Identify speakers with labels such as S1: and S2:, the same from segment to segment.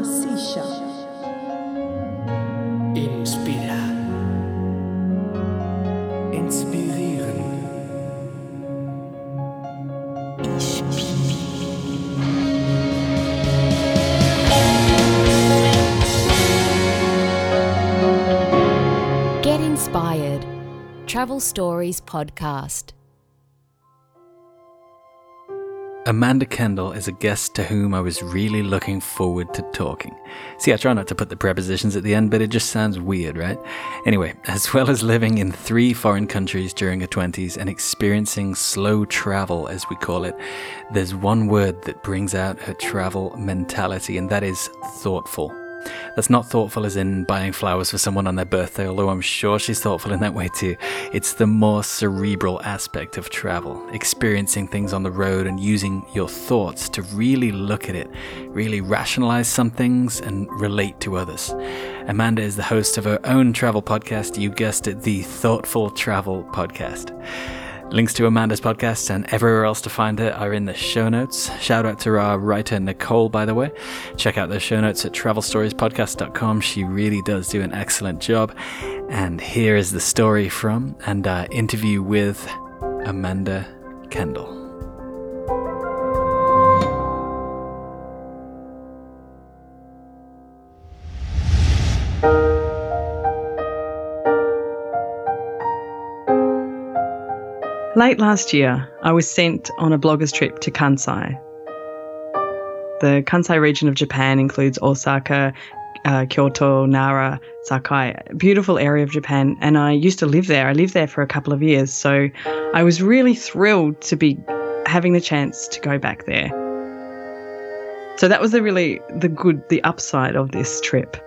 S1: Hamasisha.
S2: Inspira. Inspirieren.
S3: Get inspired. Travel Stories Podcast.
S4: Amanda Kendle is a guest to whom I was really looking forward to talking. See, I try not to put the prepositions at the end, but it just sounds weird, right? Anyway, as well as living in three foreign countries during her 20s and experiencing slow travel, as we call it, there's one word that brings out her travel mentality, and that is thoughtful. That's not thoughtful as in buying flowers for someone on their birthday, although I'm sure she's thoughtful in that way too. It's the more cerebral aspect of travel, experiencing things on the road and using your thoughts to really look at it, really rationalize some things and relate to others. Amanda is the host of her own travel podcast, you guessed it, the Thoughtful Travel Podcast. Links to Amanda's podcast and everywhere else to find it are in the show notes. Shout out to our writer Nicole, by the way. Check out the show notes at travelstoriespodcast.com. She really does do an excellent job. And here is the story from and uh, interview with Amanda Kendle.
S1: Late last year, I was sent on a blogger's trip to Kansai. The Kansai region of Japan includes Osaka, uh, Kyoto, Nara, Sakai, a beautiful area of Japan, and I used to live there. I lived there for a couple of years, so I was really thrilled to be having the chance to go back there. So that was the really the good, the upside of this trip.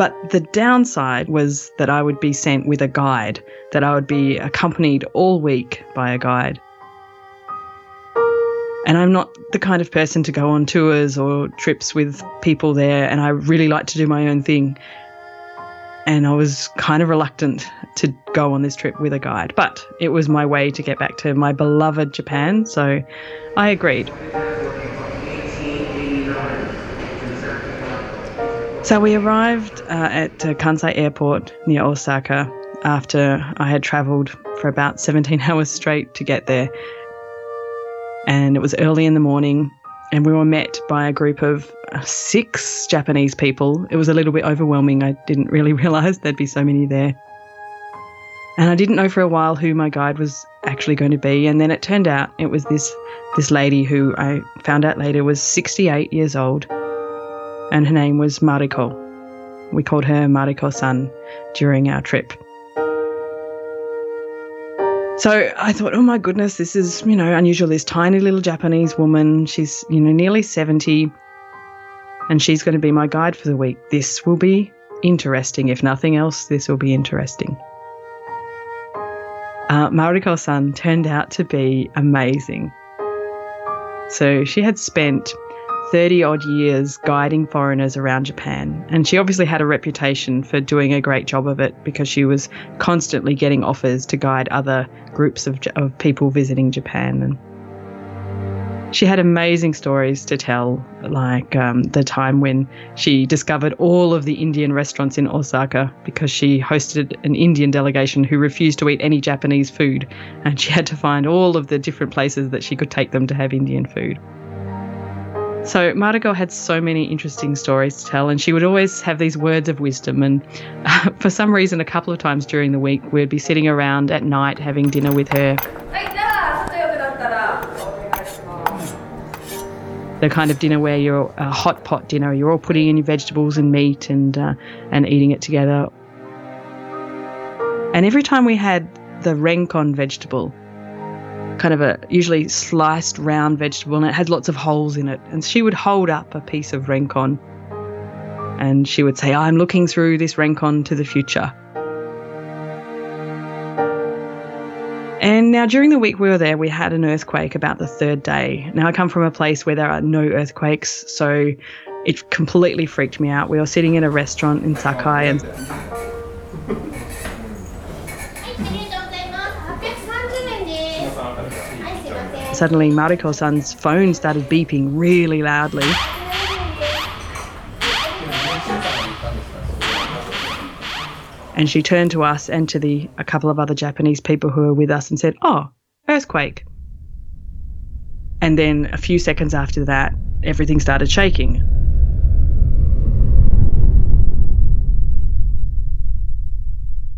S1: But the downside was that I would be sent with a guide, that I would be accompanied all week by a guide. And I'm not the kind of person to go on tours or trips with people there, and I really like to do my own thing. And I was kind of reluctant to go on this trip with a guide, but it was my way to get back to my beloved Japan, so I agreed. So we arrived uh, at uh, Kansai Airport near Osaka after I had travelled for about 17 hours straight to get there. And it was early in the morning, and we were met by a group of uh, six Japanese people. It was a little bit overwhelming. I didn't really realise there'd be so many there. And I didn't know for a while who my guide was actually going to be. And then it turned out it was this this lady who I found out later was 68 years old and her name was Mariko. We called her Mariko san during our trip. So I thought, oh my goodness, this is, you know, unusual. This tiny little Japanese woman, she's, you know, nearly 70, and she's going to be my guide for the week. This will be interesting. If nothing else, this will be interesting. Uh, Mariko san turned out to be amazing. So she had spent 30 odd years guiding foreigners around Japan. And she obviously had a reputation for doing a great job of it because she was constantly getting offers to guide other groups of, of people visiting Japan. And she had amazing stories to tell, like um, the time when she discovered all of the Indian restaurants in Osaka because she hosted an Indian delegation who refused to eat any Japanese food. And she had to find all of the different places that she could take them to have Indian food. So Mariko had so many interesting stories to tell, and she would always have these words of wisdom. And uh, for some reason, a couple of times during the week, we'd be sitting around at night having dinner with her. The kind of dinner where you're a hot pot dinner, you're all putting in your vegetables and meat and uh, and eating it together. And every time we had the renkon vegetable, kind of a usually sliced round vegetable and it had lots of holes in it. And she would hold up a piece of renkon and she would say, I'm looking through this renkon to the future. And now during the week we were there, we had an earthquake about the third day. Now I come from a place where there are no earthquakes, so it completely freaked me out. We were sitting in a restaurant in Sakai and suddenly Mariko-san's phone started beeping really loudly. And she turned to us and to the a couple of other Japanese people who were with us and said, "Oh, earthquake." And then a few seconds after that, everything started shaking.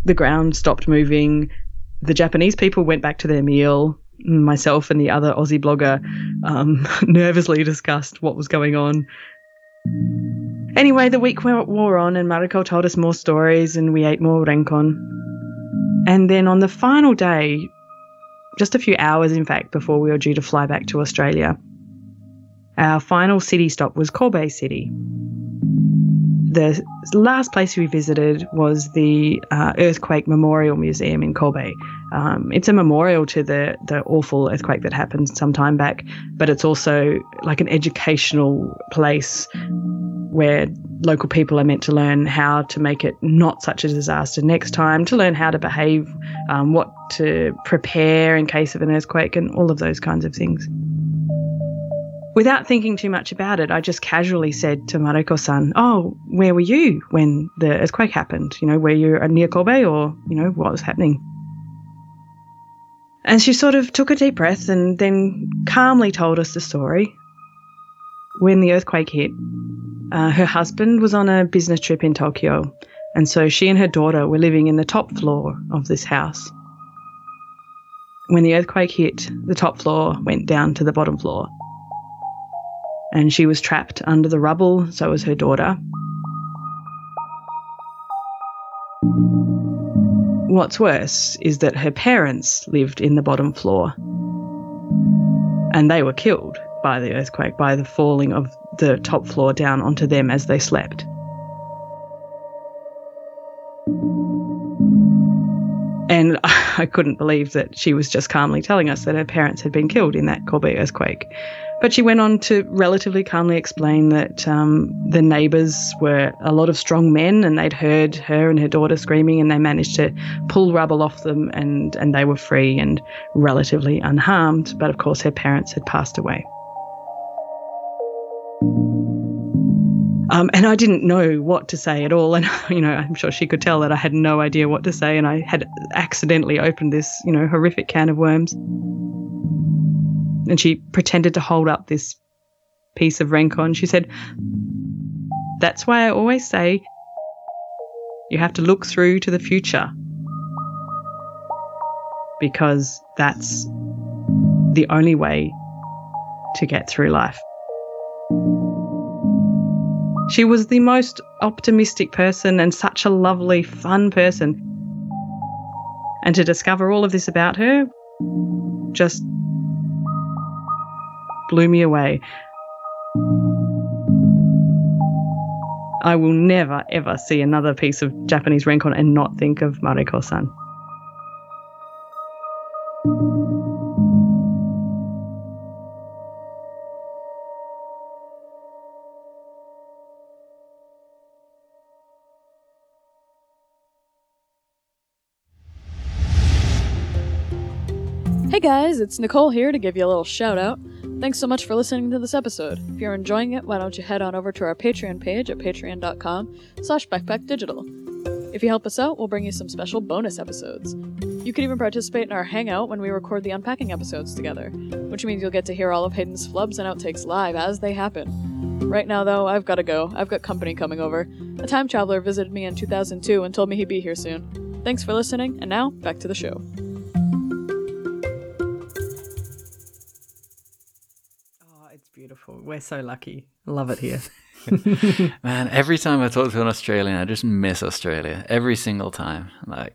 S1: The ground stopped moving. The Japanese people went back to their meal. Myself and the other Aussie blogger um, nervously discussed what was going on. Anyway, the week wore on, and Mariko told us more stories, and we ate more renkon. And then on the final day, just a few hours, in fact, before we were due to fly back to Australia, our final city stop was Kobe City. The last place we visited was the uh, Earthquake Memorial Museum in Kobe. Um, it's a memorial to the, the awful earthquake that happened some time back, but it's also like an educational place where local people are meant to learn how to make it not such a disaster next time, to learn how to behave, um, what to prepare in case of an earthquake, and all of those kinds of things. Without thinking too much about it, I just casually said to Mariko san, Oh, where were you when the earthquake happened? You know, were you near Kobe or, you know, what was happening? And she sort of took a deep breath and then calmly told us the story. When the earthquake hit, uh, her husband was on a business trip in Tokyo, and so she and her daughter were living in the top floor of this house. When the earthquake hit, the top floor went down to the bottom floor. And she was trapped under the rubble, so was her daughter. What's worse is that her parents lived in the bottom floor. And they were killed by the earthquake, by the falling of the top floor down onto them as they slept. And I couldn't believe that she was just calmly telling us that her parents had been killed in that Kobe earthquake. But she went on to relatively calmly explain that um, the neighbours were a lot of strong men and they'd heard her and her daughter screaming and they managed to pull rubble off them and, and they were free and relatively unharmed. But of course, her parents had passed away. Um, and I didn't know what to say at all. And, you know, I'm sure she could tell that I had no idea what to say. And I had accidentally opened this, you know, horrific can of worms. And she pretended to hold up this piece of renkon. She said, That's why I always say you have to look through to the future. Because that's the only way to get through life. She was the most optimistic person and such a lovely, fun person. And to discover all of this about her just blew me away. I will never ever see another piece of Japanese renkon and not think of Mariko san.
S5: It's Nicole here to give you a little shout out. Thanks so much for listening to this episode. If you're enjoying it, why don't you head on over to our Patreon page at patreon.com slash backpackdigital. If you help us out, we'll bring you some special bonus episodes. You can even participate in our hangout when we record the unpacking episodes together, which means you'll get to hear all of Hayden's flubs and outtakes live as they happen. Right now, though, I've gotta go. I've got company coming over. A time traveler visited me in 2002 and told me he'd be here soon. Thanks for listening, and now, back to the show.
S1: We're so lucky. Love it here.
S4: Man, every time I talk to an Australian, I just miss Australia. Every single time. Like,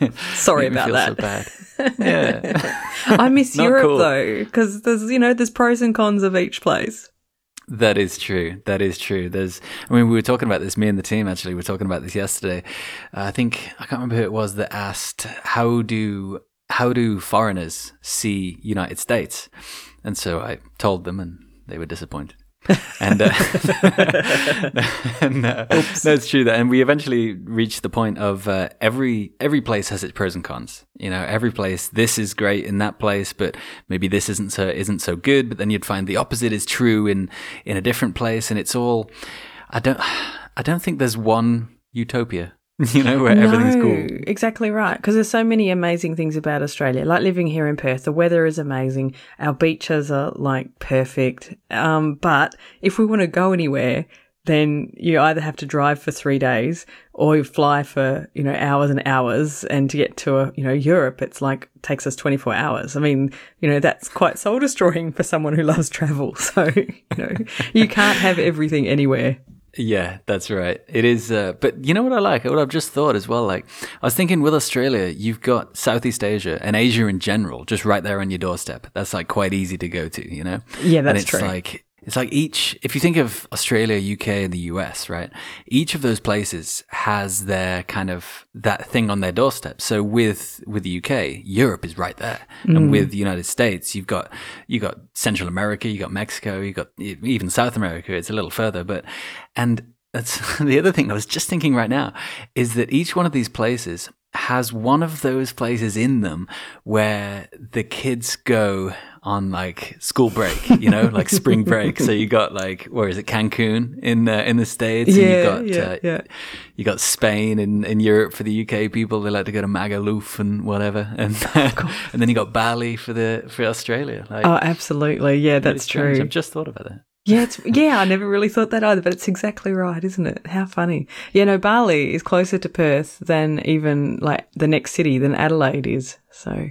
S6: Sorry about that.
S4: So bad. Yeah.
S6: I miss Europe
S4: cool.
S6: though, because there's you know there's pros and cons of each place.
S4: That is true. That is true. There's, I mean, we were talking about this, me and the team actually, we were talking about this yesterday. Uh, I think, I can't remember who it was that asked, how do, how do foreigners see United States? And so I told them and they were disappointed. and uh, and uh, that's true. That and we eventually reached the point of uh, every every place has its pros and cons. You know, every place this is great in that place, but maybe this isn't so isn't so good. But then you'd find the opposite is true in in a different place, and it's all. I don't I don't think there's one utopia. you know, where everything's
S1: no,
S4: cool.
S1: Exactly right. Because there's so many amazing things about Australia. Like living here in Perth, the weather is amazing. Our beaches are like perfect. Um, but if we want to go anywhere, then you either have to drive for three days or you fly for, you know, hours and hours. And to get to a, you know, Europe, it's like takes us 24 hours. I mean, you know, that's quite soul destroying for someone who loves travel. So, you know, you can't have everything anywhere.
S4: Yeah, that's right. It is. Uh, but you know what I like? What I've just thought as well. Like, I was thinking with Australia, you've got Southeast Asia and Asia in general, just right there on your doorstep. That's like quite easy to go to, you know?
S1: Yeah,
S4: and
S1: that's
S4: it's
S1: true.
S4: like, it's like each, if you think of Australia, UK, and the US, right? Each of those places has their kind of that thing on their doorstep. So with, with the UK, Europe is right there. And mm. with the United States, you've got, you got Central America, you've got Mexico, you've got even South America. It's a little further, but, and that's the other thing I was just thinking right now is that each one of these places has one of those places in them where the kids go on like school break, you know, like spring break. So you got like where is it, Cancun in uh, in the states, and
S1: Yeah,
S4: you got
S1: yeah,
S4: uh,
S1: yeah.
S4: you got Spain in, in Europe for the UK people. They like to go to Magaluf and whatever, and and then you got Bali for the for Australia. Like,
S1: Oh, absolutely. Yeah, that's true.
S4: I've just thought about that.
S1: Yeah, it's, yeah, I never really thought that either, but it's exactly right, isn't it? How funny. Yeah, no, Bali is closer to Perth than even like the next city than Adelaide is. So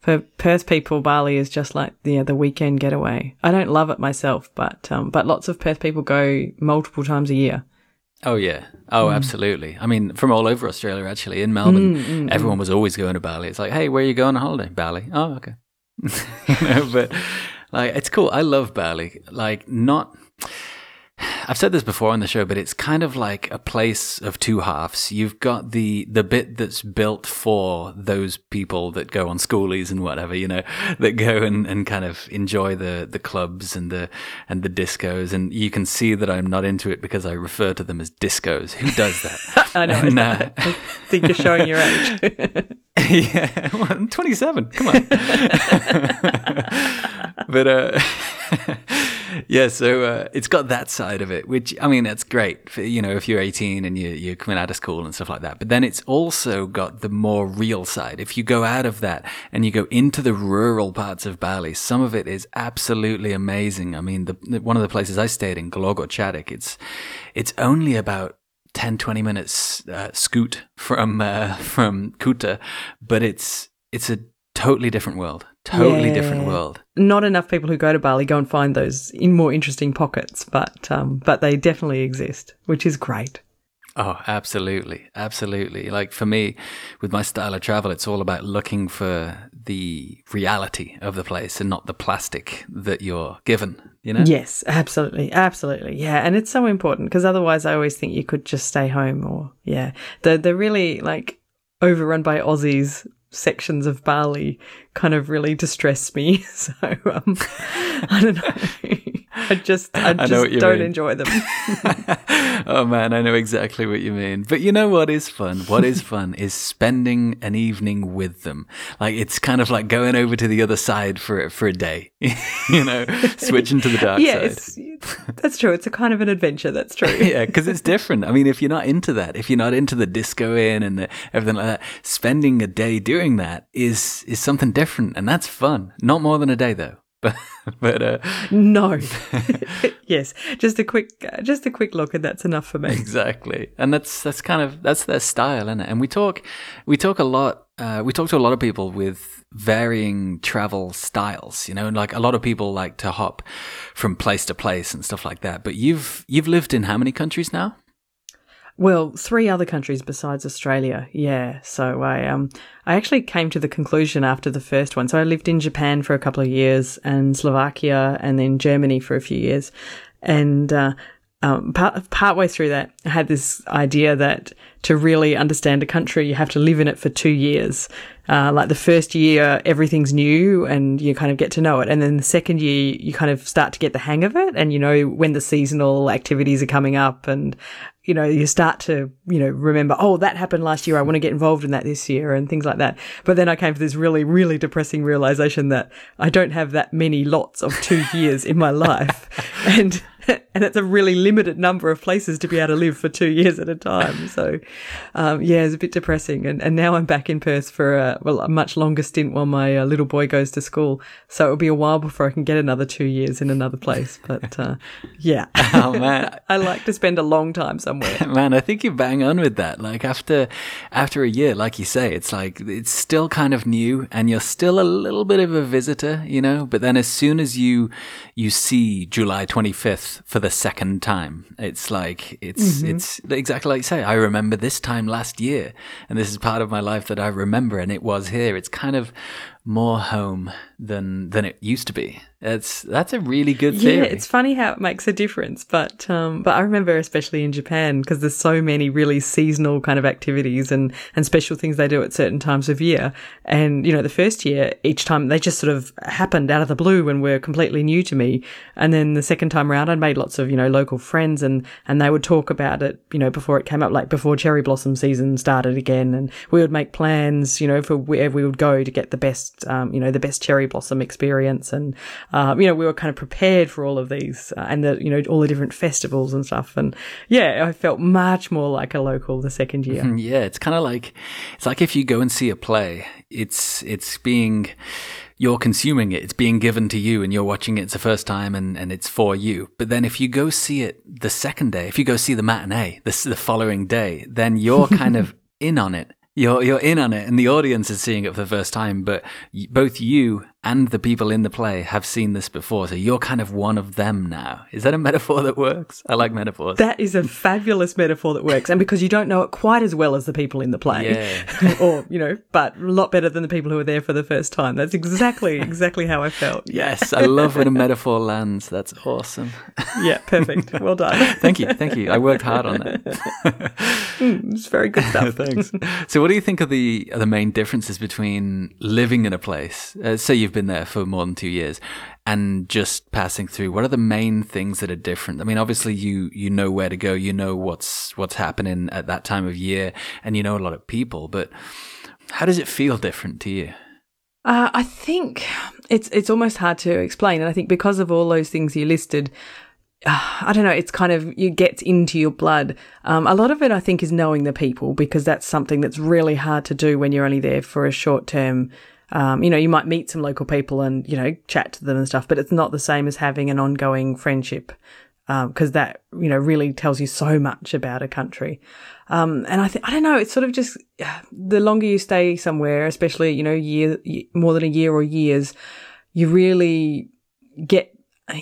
S1: for Perth people, Bali is just like the the weekend getaway. I don't love it myself, but um, but lots of Perth people go multiple times a year.
S4: Oh yeah. Oh, mm. absolutely. I mean, from all over Australia, actually. In Melbourne, mm, mm, everyone was always going to Bali. It's like, hey, where are you going on holiday? Bali. Oh, okay. know, but like, it's cool. I love Bali. Like, not. I've said this before on the show, but it's kind of like a place of two halves. You've got the the bit that's built for those people that go on schoolies and whatever, you know, that go and, and kind of enjoy the, the clubs and the and the discos. And you can see that I'm not into it because I refer to them as discos. Who does that?
S1: I know.
S4: And, uh,
S1: I think you're showing your age.
S4: yeah, well, I'm 27. Come on. but uh, yeah, so uh, it's got that side of it, which I mean, that's great. For, you know, if you're 18 and you, you're coming out of school and stuff like that. But then it's also got the more real side. If you go out of that and you go into the rural parts of Bali, some of it is absolutely amazing. I mean, the, the one of the places I stayed in, Gologo Chadik, it's it's only about 10 20 minutes uh, scoot from uh, from Kuta but it's it's a totally different world totally different world.
S1: Not enough people who go to Bali go and find those in more interesting pockets, but um, but they definitely exist, which is great.
S4: oh absolutely. Absolutely. Like for me with my style of travel it's all about looking for the reality of the place and not the plastic that you're given you know?
S1: Yes, absolutely, absolutely, yeah, and it's so important because otherwise, I always think you could just stay home or yeah, They're they're really like overrun by Aussies sections of Bali kind of really distress me. So um, I don't know. I just I
S4: know
S1: just don't
S4: mean.
S1: enjoy them.
S4: oh man, I know exactly what you mean. But you know what is fun? What is fun is spending an evening with them. Like it's kind of like going over to the other side for for a day. you know, switching to the dark
S1: yeah,
S4: side.
S1: it's, that's true. It's a kind of an adventure. That's true.
S4: yeah, because it's different. I mean, if you're not into that, if you're not into the disco in and the, everything like that, spending a day doing that is is something different, and that's fun. Not more than a day though. But but uh,
S1: No. yes, just a quick, uh, just a quick look, and that's enough for me.
S4: exactly. And that's that's kind of that's their style isn't it? And we talk we talk a lot uh, we talk to a lot of people with varying travel styles you know and like a lot of people like to hop from place to place and stuff like that. But you've you've lived in how many countries now
S1: Well, three other countries besides Australia. Yeah. So I um I actually came to the conclusion after the first one. So I lived in Japan for a couple of years and Slovakia and then Germany for a few years. And uh um, part, partway through that, I had this idea that to really understand a country, you have to live in it for two years. Uh, like the first year, everything's new and you kind of get to know it. And then the second year, you kind of start to get the hang of it and you know when the seasonal activities are coming up and, you know, you start to, you know, remember, oh, that happened last year. I want to get involved in that this year and things like that. But then I came to this really, really depressing realization that I don't have that many lots of two years in my life. And, and it's a really limited number of places to be able to live for two years at a time. So, um, yeah, it's a bit depressing. And, and now I'm back in Perth for a, well, a much longer stint while my uh, little boy goes to school. So it'll be a while before I can get another two years in another place. But uh, yeah,
S4: Oh man,
S1: I like to spend a long time somewhere.
S4: man, I think you bang on with that. Like after after a year, like you say, it's like it's still kind of new, and you're still a little bit of a visitor, you know. But then as soon as you you see July 25th for the second time, it's like it's mm-hmm. it's exactly like you say. I remember this time last year, and this is part of my life that I remember, and it was here. It's kind of more home than than it used to be. It's that's a really good theory.
S1: Yeah, it's funny how it makes a difference, but um, but I remember especially in Japan because there's so many really seasonal kind of activities and and special things they do at certain times of year. And you know, the first year, each time they just sort of happened out of the blue and were completely new to me. And then the second time around, I'd made lots of you know local friends and and they would talk about it, you know, before it came up, like before cherry blossom season started again, and we would make plans, you know, for where we would go to get the best, um, you know, the best cherry blossom experience and um, you know, we were kind of prepared for all of these uh, and the, you know, all the different festivals and stuff. And yeah, I felt much more like a local the second year.
S4: Mm, Yeah, it's kind of like it's like if you go and see a play, it's it's being you're consuming it, it's being given to you, and you're watching it it's the first time, and and it's for you. But then if you go see it the second day, if you go see the matinee the the following day, then you're kind of in on it. You're you're in on it, and the audience is seeing it for the first time. But both you and the people in the play have seen this before, so you're kind of one of them now. Is that a metaphor that works? I like metaphors.
S1: That is a fabulous metaphor that works. And because you don't know it quite as well as the people in the play.
S4: Yeah.
S1: or, you know, but a lot better than the people who were there for the first time. That's exactly, exactly how I felt.
S4: yes, I love when a metaphor lands. That's awesome.
S1: Yeah, perfect. Well done.
S4: Thank you, thank you. I worked hard on that.
S1: It's very good stuff.
S4: Thanks. So, what do you think are the are the main differences between living in a place? Uh, say you've been there for more than two years, and just passing through. What are the main things that are different? I mean, obviously you you know where to go, you know what's what's happening at that time of year, and you know a lot of people. But how does it feel different to you?
S1: Uh, I think it's it's almost hard to explain, and I think because of all those things you listed, I don't know. It's kind of you get into your blood. Um, a lot of it, I think, is knowing the people because that's something that's really hard to do when you're only there for a short term. Um, you know, you might meet some local people and you know chat to them and stuff, but it's not the same as having an ongoing friendship because that you know really tells you so much about a country. Um, and I think I don't know. It's sort of just the longer you stay somewhere, especially you know year more than a year or years, you really get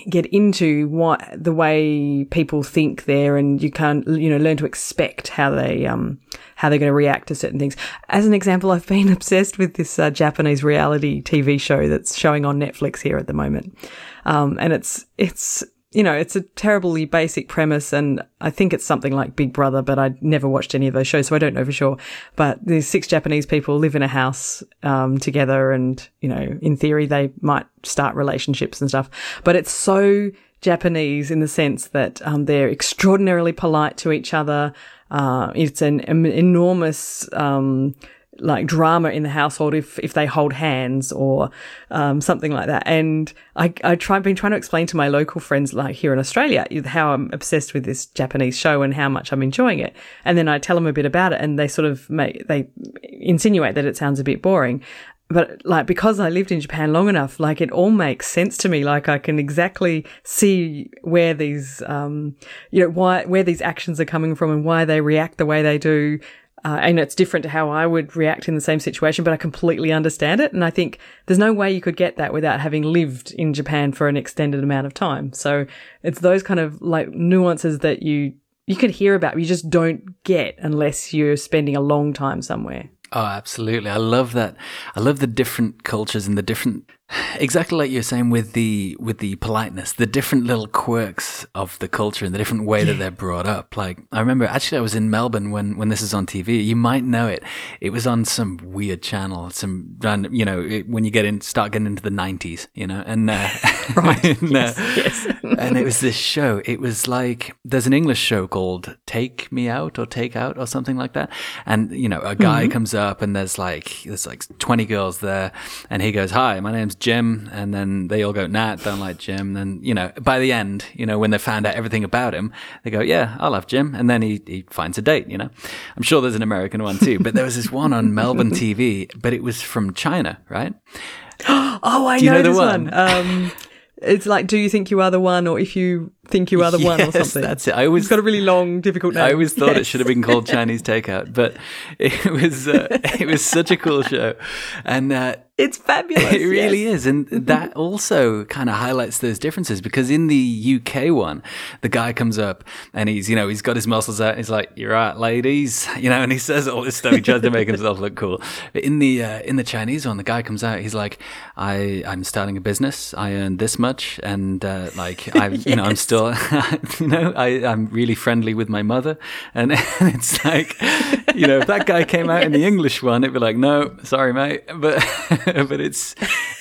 S1: get into what the way people think there and you can't you know learn to expect how they um how they're going to react to certain things. As an example i've been obsessed with this uh, japanese reality tv show that's showing on netflix here at the moment. Um and it's it's you know, it's a terribly basic premise, and I think it's something like Big Brother, but I never watched any of those shows, so I don't know for sure. But these six Japanese people live in a house um, together, and you know, in theory, they might start relationships and stuff. But it's so Japanese in the sense that um, they're extraordinarily polite to each other. Uh, it's an, em- enormous. Um, like drama in the household if if they hold hands or um, something like that. And I I try been trying to explain to my local friends like here in Australia how I'm obsessed with this Japanese show and how much I'm enjoying it. And then I tell them a bit about it, and they sort of make they insinuate that it sounds a bit boring. But like because I lived in Japan long enough, like it all makes sense to me. Like I can exactly see where these, um, you know, why where these actions are coming from and why they react the way they do. Uh, and it's different to how I would react in the same situation, but I completely understand it. And I think there's no way you could get that without having lived in Japan for an extended amount of time. So it's those kind of like nuances that you, you could hear about, you just don't get unless you're spending a long time somewhere.
S4: Oh, absolutely. I love that. I love the different cultures and the different exactly like you're saying with the with the politeness, the different little quirks of the culture and the different way that they're brought up. Like I remember actually I was in Melbourne when when this is on TV. You might know it. It was on some weird channel, some random, you know, it, when you get in start getting into the 90s, you know. And uh,
S1: Right.
S4: and, uh,
S1: Yes, yes.
S4: And it was this show. It was like there's an English show called Take Me Out or Take Out or something like that. And you know, a guy comes up and there's like there's like 20 girls there, and he goes, "Hi, my name's Jim, and then they all go, nah, don't like Jim. Then you know, by the end, you know, when they found out everything about him, they go, yeah, I'll have Jim, and then he he finds a date. You know, I'm sure there's an American one too, but there was this one on Melbourne TV, but it was from China, right?
S1: Oh, I know,
S4: know the one?
S1: one. Um, it's like, do you think you are the one, or if you think you are the one, or something?
S4: that's it. I always
S1: it's got a really long, difficult name.
S4: I always thought it should have been called Chinese Takeout, but it was uh, it was such a cool show, and uh,
S1: It's fabulous.
S4: it really
S1: yes.
S4: is, and that also kind of highlights those differences because in the UK one, the guy comes up and he's you know he's got his muscles out, and he's like, "You're right, ladies," you know, and he says all this stuff. He tries to make himself look cool. But in the uh, in the Chinese one, the guy comes out, he's like, "I I'm starting a business. I earn this much, and uh, like I you know I'm still you know I I'm really friendly with my mother," and, and it's like you know if that guy came out in the English one, it'd be like, "No, sorry, mate," but but it's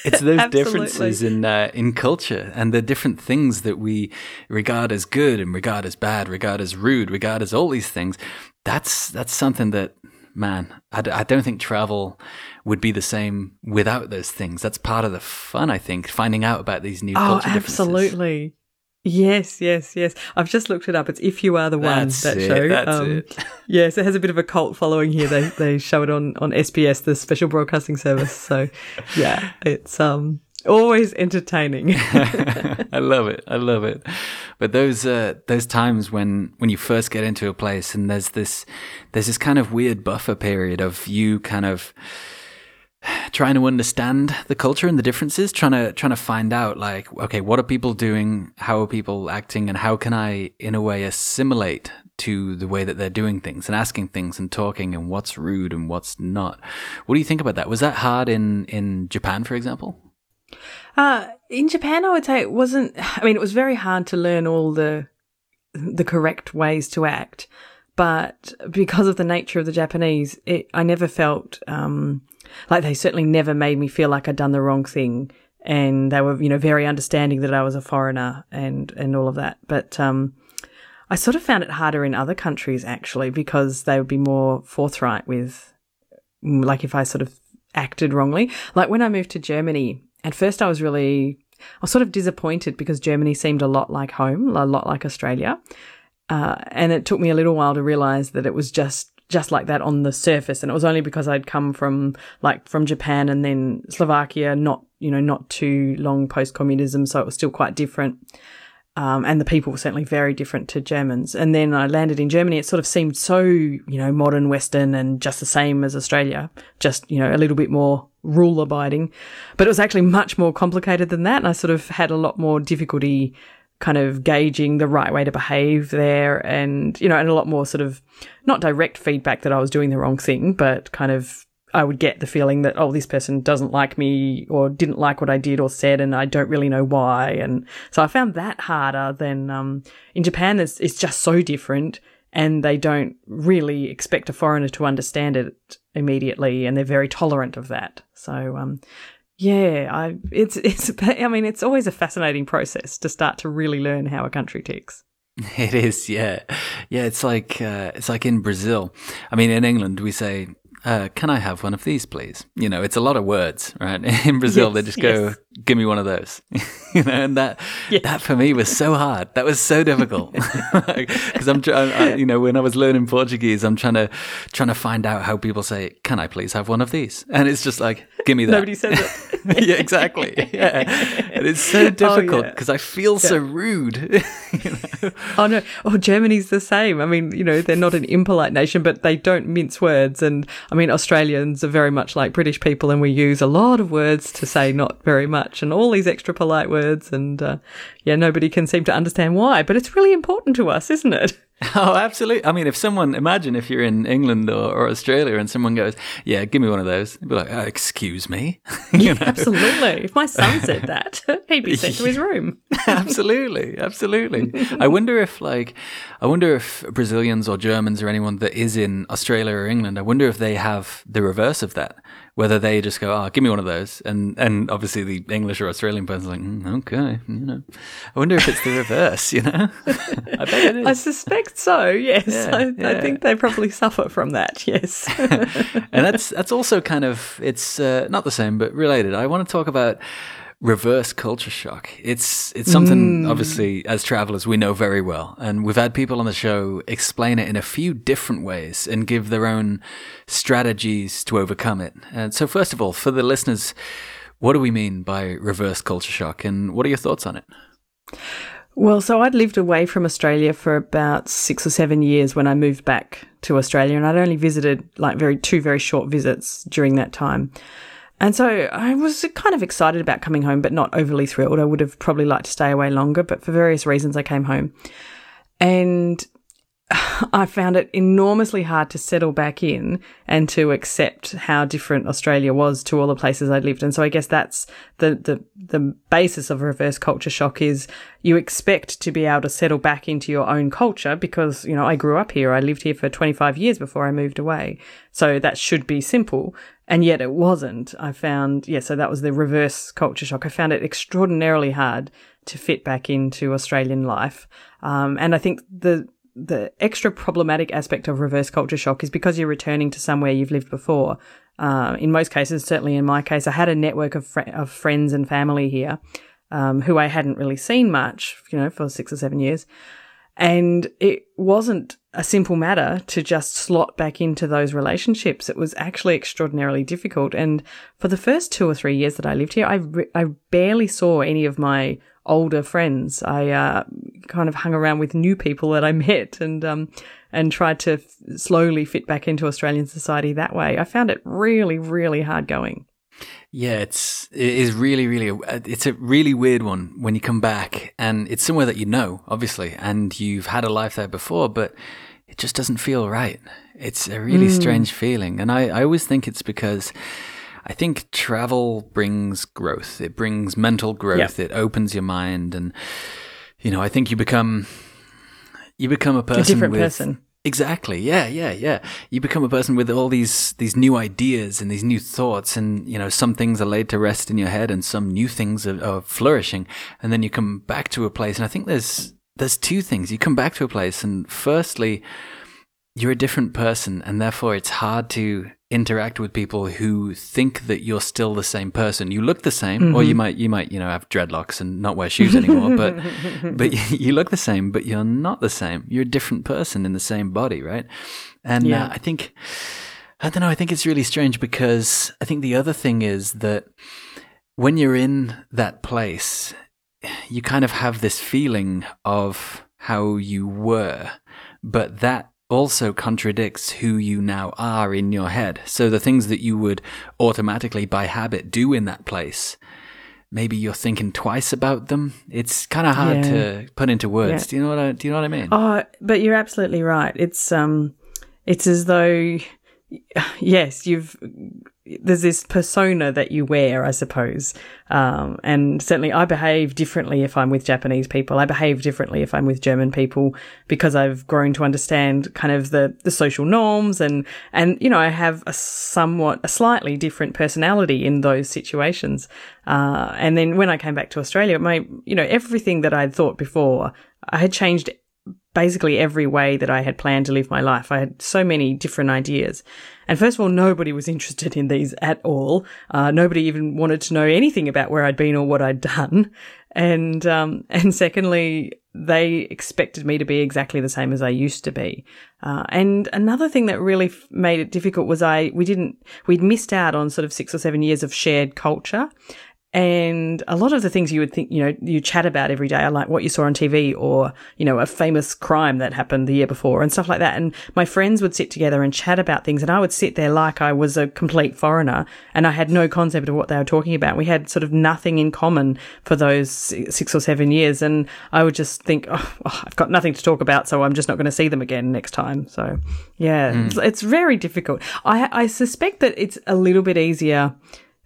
S4: it's those differences in uh, in culture and the different things that we regard as good and regard as bad, regard as rude, regard as all these things. That's that's something that man, I, d- I don't think travel would be the same without those things. That's part of the fun, I think, finding out about these new
S1: Oh,
S4: culture differences.
S1: absolutely. Yes, yes, yes. I've just looked it up. It's If You Are the One,
S4: That's
S1: that
S4: it,
S1: show. Um,
S4: that's it.
S1: Yes, it has a bit of a cult following here. They they show it on, on SBS, the special broadcasting service. So yeah, it's um always entertaining.
S4: I love it. I love it. But those uh, those times when when you first get into a place and there's this there's this kind of weird buffer period of you kind of trying to understand the culture and the differences, trying to trying to find out like okay, what are people doing, how are people acting, and how can I in a way assimilate to the way that they're doing things and asking things and talking and what's rude and what's not. What do you think about that? Was that hard in in Japan, for example?
S1: Uh, in Japan, I would say it wasn't. I mean, it was very hard to learn all the the correct ways to act, but because of the nature of the Japanese, it, I never felt um, like they certainly never made me feel like I'd done the wrong thing, and they were, you know, very understanding that I was a foreigner and and all of that. But um, I sort of found it harder in other countries actually because they would be more forthright with like if I sort of acted wrongly. Like when I moved to Germany, at first I was really, I was sort of disappointed because Germany seemed a lot like home, a lot like Australia. Uh, and it took me a little while to realize that it was just just like that on the surface and it was only because I'd come from like from Japan and then Slovakia not you know not too long post communism so it was still quite different um, and the people were certainly very different to Germans. And then I landed in Germany. It sort of seemed so, you know, modern Western and just the same as Australia, just, you know, a little bit more rule abiding. But it was actually much more complicated than that. And I sort of had a lot more difficulty kind of gauging the right way to behave there and, you know, and a lot more sort of not direct feedback that I was doing the wrong thing, but kind of I would get the feeling that, oh, this person doesn't like me or didn't like what I did or said, and I don't really know why. And so I found that harder than um, in Japan. It's, it's just so different, and they don't really expect a foreigner to understand it immediately, and they're very tolerant of that. So, um, yeah, I it's it's I mean, it's always a fascinating process to start to really learn how a country ticks.
S4: It is, yeah, yeah. It's like uh, it's like in Brazil. I mean, in England, we say, uh, "Can I have one of these, please?" You know, it's a lot of words, right? In Brazil, they
S1: Yes,
S4: just go,
S1: yes.
S4: "Give me one of those," you know, and that that for me was so hard. That was so difficult because I'm, trying, you know, when I was learning Portuguese, I'm trying to trying to find out how people say, "Can I please have one of these?" And it's just like, "Give me that."
S1: Nobody says it.
S4: yeah, exactly. Yeah, and it's so oh, difficult
S1: yeah.
S4: because I feel so rude. you know?
S1: Oh no! Oh, Germany's the same. I mean, you know, they're not an impolite nation, but they don't mince words. And I mean, Australians are very much like British people, and we use a lot of words to say not very much, and all these extra polite words. And uh, yeah, nobody can seem to understand why, but it's really important to us, isn't it?
S4: Oh, absolutely. I mean, if someone, imagine if you're in England or, or Australia and someone goes, Yeah, give me one of those. You'd be like, uh, Excuse me. you know?
S1: Absolutely. If my son said that, he'd be sent to his room.
S4: absolutely. Absolutely. I wonder if, like, I wonder if Brazilians or Germans or anyone that is in Australia or England, I wonder if they have the reverse of that, Whether they just go, "Oh, give me one of those," and and obviously the English or Australian person's like, mm, "Okay, you know." I wonder if it's the reverse. You know, I bet it is.
S1: I suspect so. Yes,
S4: Yeah,
S1: I, I think they probably suffer from that. Yes.
S4: and that's that's also kind of it's uh, not the same but related. I want to talk about reverse culture shock. It's it's something mm. obviously as travelers we know very well, and we've had people on the show explain it in a few different ways and give their own strategies to overcome it. And so, first of all, for the listeners, what do we mean by reverse culture shock, and what are your thoughts on it?
S1: Well, so I'd lived away from Australia for about six or seven years when I moved back to Australia, and I'd only visited like very two very short visits during that time. And so I was kind of excited about coming home, but not overly thrilled. I would have probably liked to stay away longer, but for various reasons, I came home. And I found it enormously hard to settle back in and to accept how different Australia was to all the places I'd lived. And so I guess that's the, the, the basis of reverse culture shock is you expect to be able to settle back into your own culture because, you know, I grew up here. I lived here for 25 years before I moved away. So that should be simple. And yet it wasn't. I found, yeah, so that was the reverse culture shock. I found it extraordinarily hard to fit back into Australian life. Um, and I think the, the extra problematic aspect of reverse culture shock is because you're returning to somewhere you've lived before. Uh, in most cases, certainly in my case, I had a network of, fr- of friends and family here um, who I hadn't really seen much, you know, for six or seven years. And it wasn't a simple matter to just slot back into those relationships. It was actually extraordinarily difficult. And for the first two or three years that I lived here, I, re- I barely saw any of my older friends. I uh, kind of hung around with new people that I met and um, and tried to f- slowly fit back into Australian society that way. I found it really, really hard going.
S4: Yeah, it's it is really really uh, it's a really weird one when you come back and it's somewhere that you know obviously and you've had a life there before but it just doesn't feel right. It's a really hmm. strange feeling and I I always think it's because I think travel brings growth. It brings mental growth. It opens your mind and you know, I think you become you become a person
S1: a different
S4: with,
S1: person.
S4: Exactly. Yeah, yeah, yeah. You become a person with all these these new ideas and these new thoughts, and you know some things are laid to rest in your head, and some new things are, are flourishing. And then you come back to a place, and I think there's there's two things. You come back to a place, and firstly, you're a different person, and therefore it's hard to interact with people who think that you're still the same person. You look the same, or you might you might you know have dreadlocks and not wear shoes anymore, but but you look the same, but you're not the same. You're a different person in the same body, right? And
S1: Yeah.
S4: uh, I think I don't know. I think it's really strange because I think the other thing is that when you're in that place, you kind of have this feeling of how you were, but that also contradicts who you now are in your head. So the things that you would automatically by habit do in that place, maybe you're thinking twice about them. It's kind of hard
S1: Yeah.
S4: to put into words.
S1: Yeah.
S4: Do you know what I, do you know what I mean?
S1: Oh, but you're absolutely right. It's um, it's as though, yes, you've there's this persona that you wear, I suppose, um, and certainly I behave differently if I'm with Japanese people. I behave differently if I'm with German people because I've grown to understand kind of the the social norms and and you know I have a somewhat a slightly different personality in those situations. Uh, and then when I came back to Australia, my you know everything that I'd thought before, I had changed basically every way that I had planned to live my life. I had so many different ideas. And first of all, nobody was interested in these at all. Uh, nobody even wanted to know anything about where I'd been or what I'd done. And, um, and secondly, they expected me to be exactly the same as I used to be. Uh, and another thing that really f- made it difficult was I, we didn't, we'd missed out on sort of six or seven years of shared culture. And a lot of the things you would think, you know, you chat about every day are like what you saw on TV or, you know, a famous crime that happened the year before and stuff like that. And my friends would sit together and chat about things and I would sit there like I was a complete foreigner and I had no concept of what they were talking about. We had sort of nothing in common for those six or seven years. And I would just think, oh, oh, I've got nothing to talk about, so I'm just not going to see them again next time. So yeah, mm. it's, it's very difficult. I, I suspect that it's a little bit easier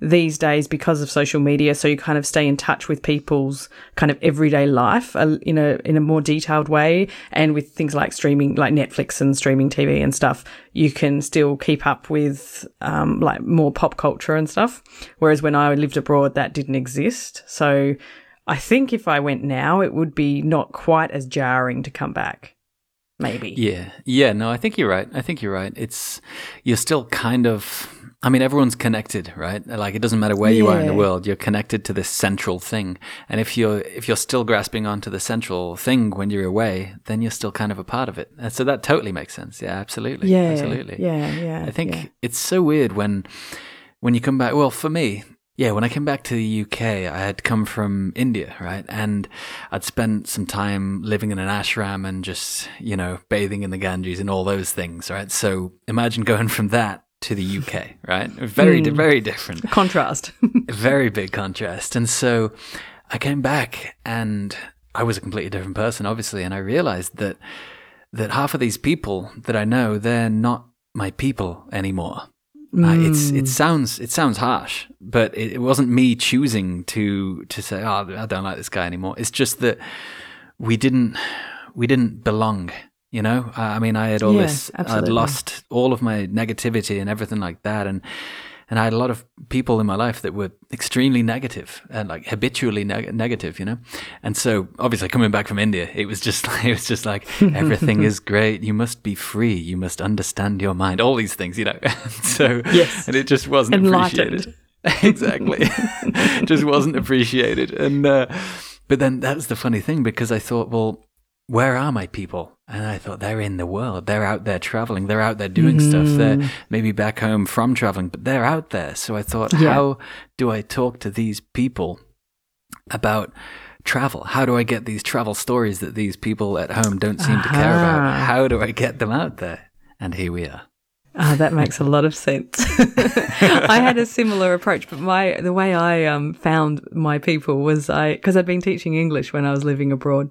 S1: these days because of social media. So you kind of stay in touch with people's kind of everyday life uh, in a in a more detailed way, and with things like streaming, like Netflix and streaming TV and stuff, you can still keep up with um, like more pop culture and stuff. Whereas when I lived abroad, that didn't exist. So I think if I went now, it would be not quite as jarring to come back. Maybe.
S4: Yeah. Yeah. No, I think you're right. I think you're right. It's, you're still kind of, I mean, everyone's connected, right? Like it doesn't matter where you are in the world, you're connected to this central thing. And if you're, if you're still grasping onto the central thing when you're away, then you're still kind of a part of it. And so that totally makes sense. Yeah. Absolutely.
S1: Yeah.
S4: Absolutely.
S1: Yeah. Yeah.
S4: I think
S1: yeah.
S4: it's so weird when when you come back. Well, for me, yeah, when I came back to the UK, I had come from India, right? And I'd spent some time living in an ashram and just, you know, bathing in the Ganges and all those things, right? So imagine going from that to the UK, right? Very, di- very different
S1: contrast.
S4: very big contrast. And so I came back and I was a completely different person, obviously, and I realized that that half of these people that I know, they're not my people anymore. Uh, it's it sounds it sounds harsh, but it, it wasn't me choosing to to say, oh, I don't like this guy anymore. It's just that we didn't we didn't belong. You know, I mean, I had all
S1: Yeah,
S4: this, I'd lost all of my negativity and everything like that, and and I had a lot of people in my life that were extremely negative and like habitually neg- negative, you know. And so, obviously, coming back from India, it was just it was just like everything is great. You must be free. You must understand your mind. All these things, you know. so
S1: Yes.
S4: and it just wasn't
S1: Enlightened.
S4: appreciated. exactly, just wasn't appreciated. And uh, but then that was the funny thing because I thought, well, where are my people? And I thought they're in the world. They're out there traveling. They're out there doing stuff. They're maybe back home from traveling, but they're out there. So I thought,
S1: Yeah.
S4: how do I talk to these people about travel? How do I get these travel stories that these people at home don't seem to care about? How do I get them out there? And here we are.
S1: Ah, that makes a lot of sense. I had a similar approach, but my the way I um, found my people was I because I'd been teaching English when I was living abroad,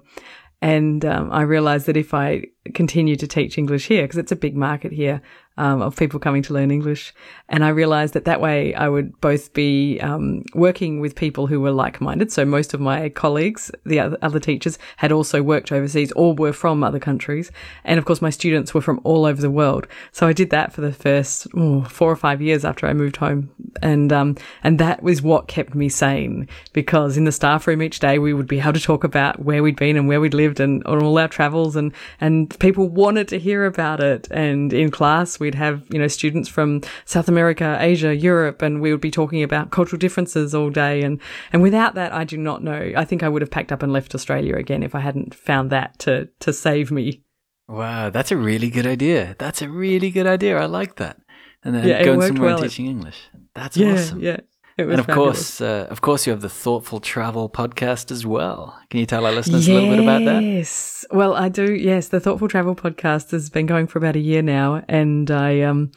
S1: and um, I realised that if I continue to teach English here, because it's a big market here um, of people coming to learn English, and I realised that that way I would both be um, working with people who were like-minded. So most of my colleagues, the other, other teachers, had also worked overseas or were from other countries, and of course my students were from all over the world. So I did that for the first oh, four or five years after I moved home, and um, and that was what kept me sane because in the staff room each day we would be able to talk about where we'd been and where we'd lived and on all our travels, and and people wanted to hear about it. And in class we'd have you know students from South America, Asia, Europe, and we would be talking about cultural differences all day. And and without that, I do not know. I think I would have packed up and left Australia again if I hadn't found that to to save me.
S4: Wow, that's a really good idea. That's a really good idea. I like that. And then
S1: Yeah,
S4: going somewhere and teaching English. That's
S1: Yeah,
S4: awesome.
S1: yeah.
S4: And of
S1: fabulous.
S4: course, uh, of course, you have the Thoughtful Travel podcast as well. Can you tell our listeners a little bit about that?
S1: Yes. Well, I do. Yes, the Thoughtful Travel podcast has been going for about a year now, and I um,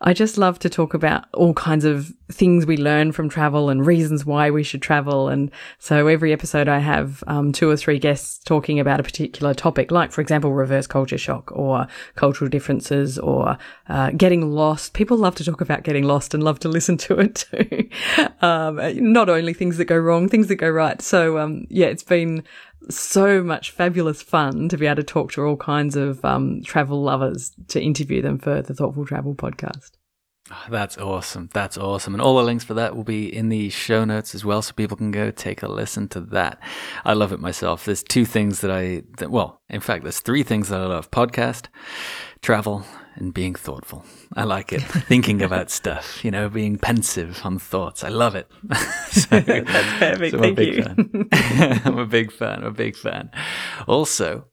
S1: I just love to talk about all kinds of things we learn from travel and reasons why we should travel. And so every episode, I have um, two or three guests talking about a particular topic, like for example, reverse culture shock or cultural differences or uh, getting lost. People love to talk about getting lost and love to listen to it too. um, not only things that go wrong, things that go right. So um, yeah, it's been so much fabulous fun to be able to talk to all kinds of um, travel lovers to interview them for the Thoughtful Travel podcast.
S4: Ah, that's awesome. That's awesome. And all the links for that will be in the show notes as well, so people can go take a listen to that. I love it myself. There's two things that I, that, well, in fact, there's three things that I love podcast, travel, and being thoughtful. I like it. Thinking about stuff, you know, being pensive on thoughts. I love it. so,
S1: That's perfect.
S4: so I'm a
S1: Thank
S4: big
S1: you.
S4: fan. I'm a big fan. I'm a big fan. Also,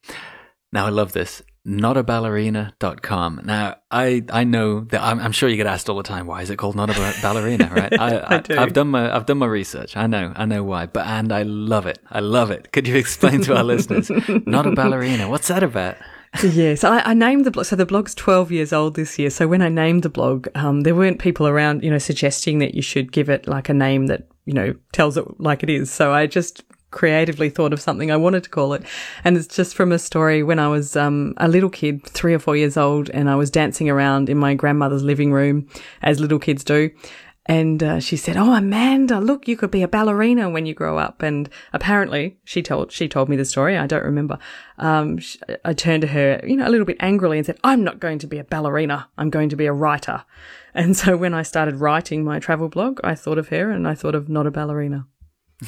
S4: now I love this. Notaballerina.com. Now, I, I know that I'm, I'm sure you get asked all the time, why is it called Not a Ballerina, right? I,
S1: I do.
S4: have done my, I've done my research. I know, I know why, but, and I love it. I love it. Could you explain to our listeners? Not a Ballerina. What's that about?
S1: yes, I, I named the blog. So the blog's 12 years old this year. So when I named the blog, um, there weren't people around, you know, suggesting that you should give it like a name that, you know, tells it like it is. So I just creatively thought of something I wanted to call it. And it's just from a story when I was um, a little kid, three or four years old, and I was dancing around in my grandmother's living room, as little kids do. And uh, she said, "Oh, Amanda, look, you could be a ballerina when you grow up." And apparently, she told she told me the story. I don't remember. Um, sh I turned to her, you know, a little bit angrily and said, "I'm not going to be a ballerina. I'm going to be a writer." And so when I started writing my travel blog, I thought of her and I thought of not a ballerina.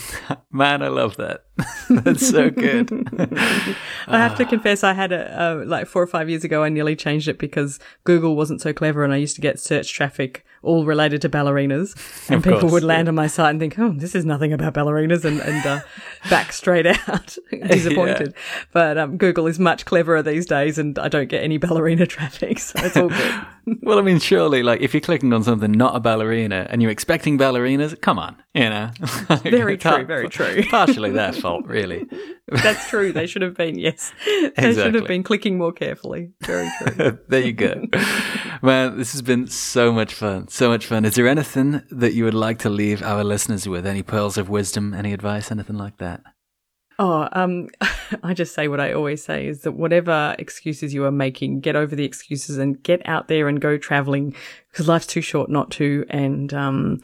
S4: Man, I love that. That's so good.
S1: I have to confess, I had a, a like four or five years ago. I nearly changed it because Google wasn't so clever, and I used to get search traffic all related to ballerinas, and
S4: Of
S1: people
S4: course,
S1: would land on my site and think, "Oh, this is nothing about ballerinas," and and uh, back straight out, disappointed. But um, Google is much cleverer these days, and I don't get any ballerina traffic, so it's all good.
S4: well, I mean, surely, like, if you're clicking on something not a ballerina and you're expecting ballerinas, come on, you know.
S1: Very
S4: It's har-
S1: true, very true.
S4: Partially their fault, really.
S1: That's true. They should have been yes. They should have been clicking more carefully. Very true.
S4: there you go. Man, this has been so much fun. So much fun. Is there anything that you would like to leave our listeners with? Any pearls of wisdom, any advice, anything like that?
S1: Oh, um, I just say what I always say is that whatever excuses you are making, get over the excuses and get out there and go traveling because life's too short not to. And, um,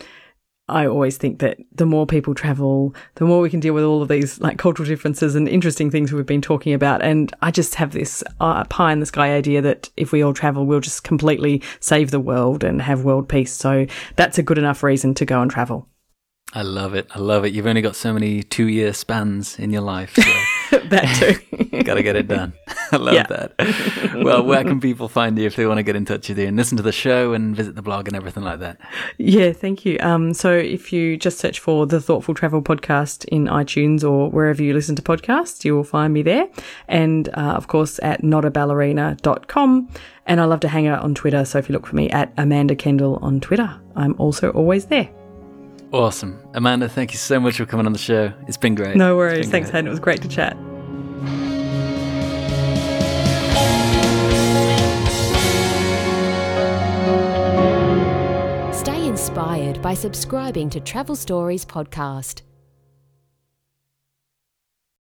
S1: I always think that the more people travel, the more we can deal with all of these like cultural differences and interesting things we've been talking about. And I just have this uh, pie in the sky idea that if we all travel, we'll just completely save the world and have world peace. So that's a good enough reason to go and travel.
S4: I love it. I love it. You've only got so many two year spans in your life. So
S1: that too.
S4: Got to get it done. I love
S1: Yeah.
S4: that. Well, where can people find you if they want to get in touch with you and listen to the show and visit the blog and everything like that?
S1: Yeah, thank you. Um, so if you just search for the Thoughtful Travel Podcast in iTunes or wherever you listen to podcasts, you will find me there. And, uh, of course, at notaballerina.com. And I love to hang out on Twitter. So if you look for me at Amanda Kendle on Twitter, I'm also always there.
S4: Awesome. Amanda, thank you so much for coming on the show. It's been great.
S1: No worries. Thanks,
S4: great.
S1: Hayden. It was great to chat.
S3: Stay inspired by subscribing to Travel Stories Podcast.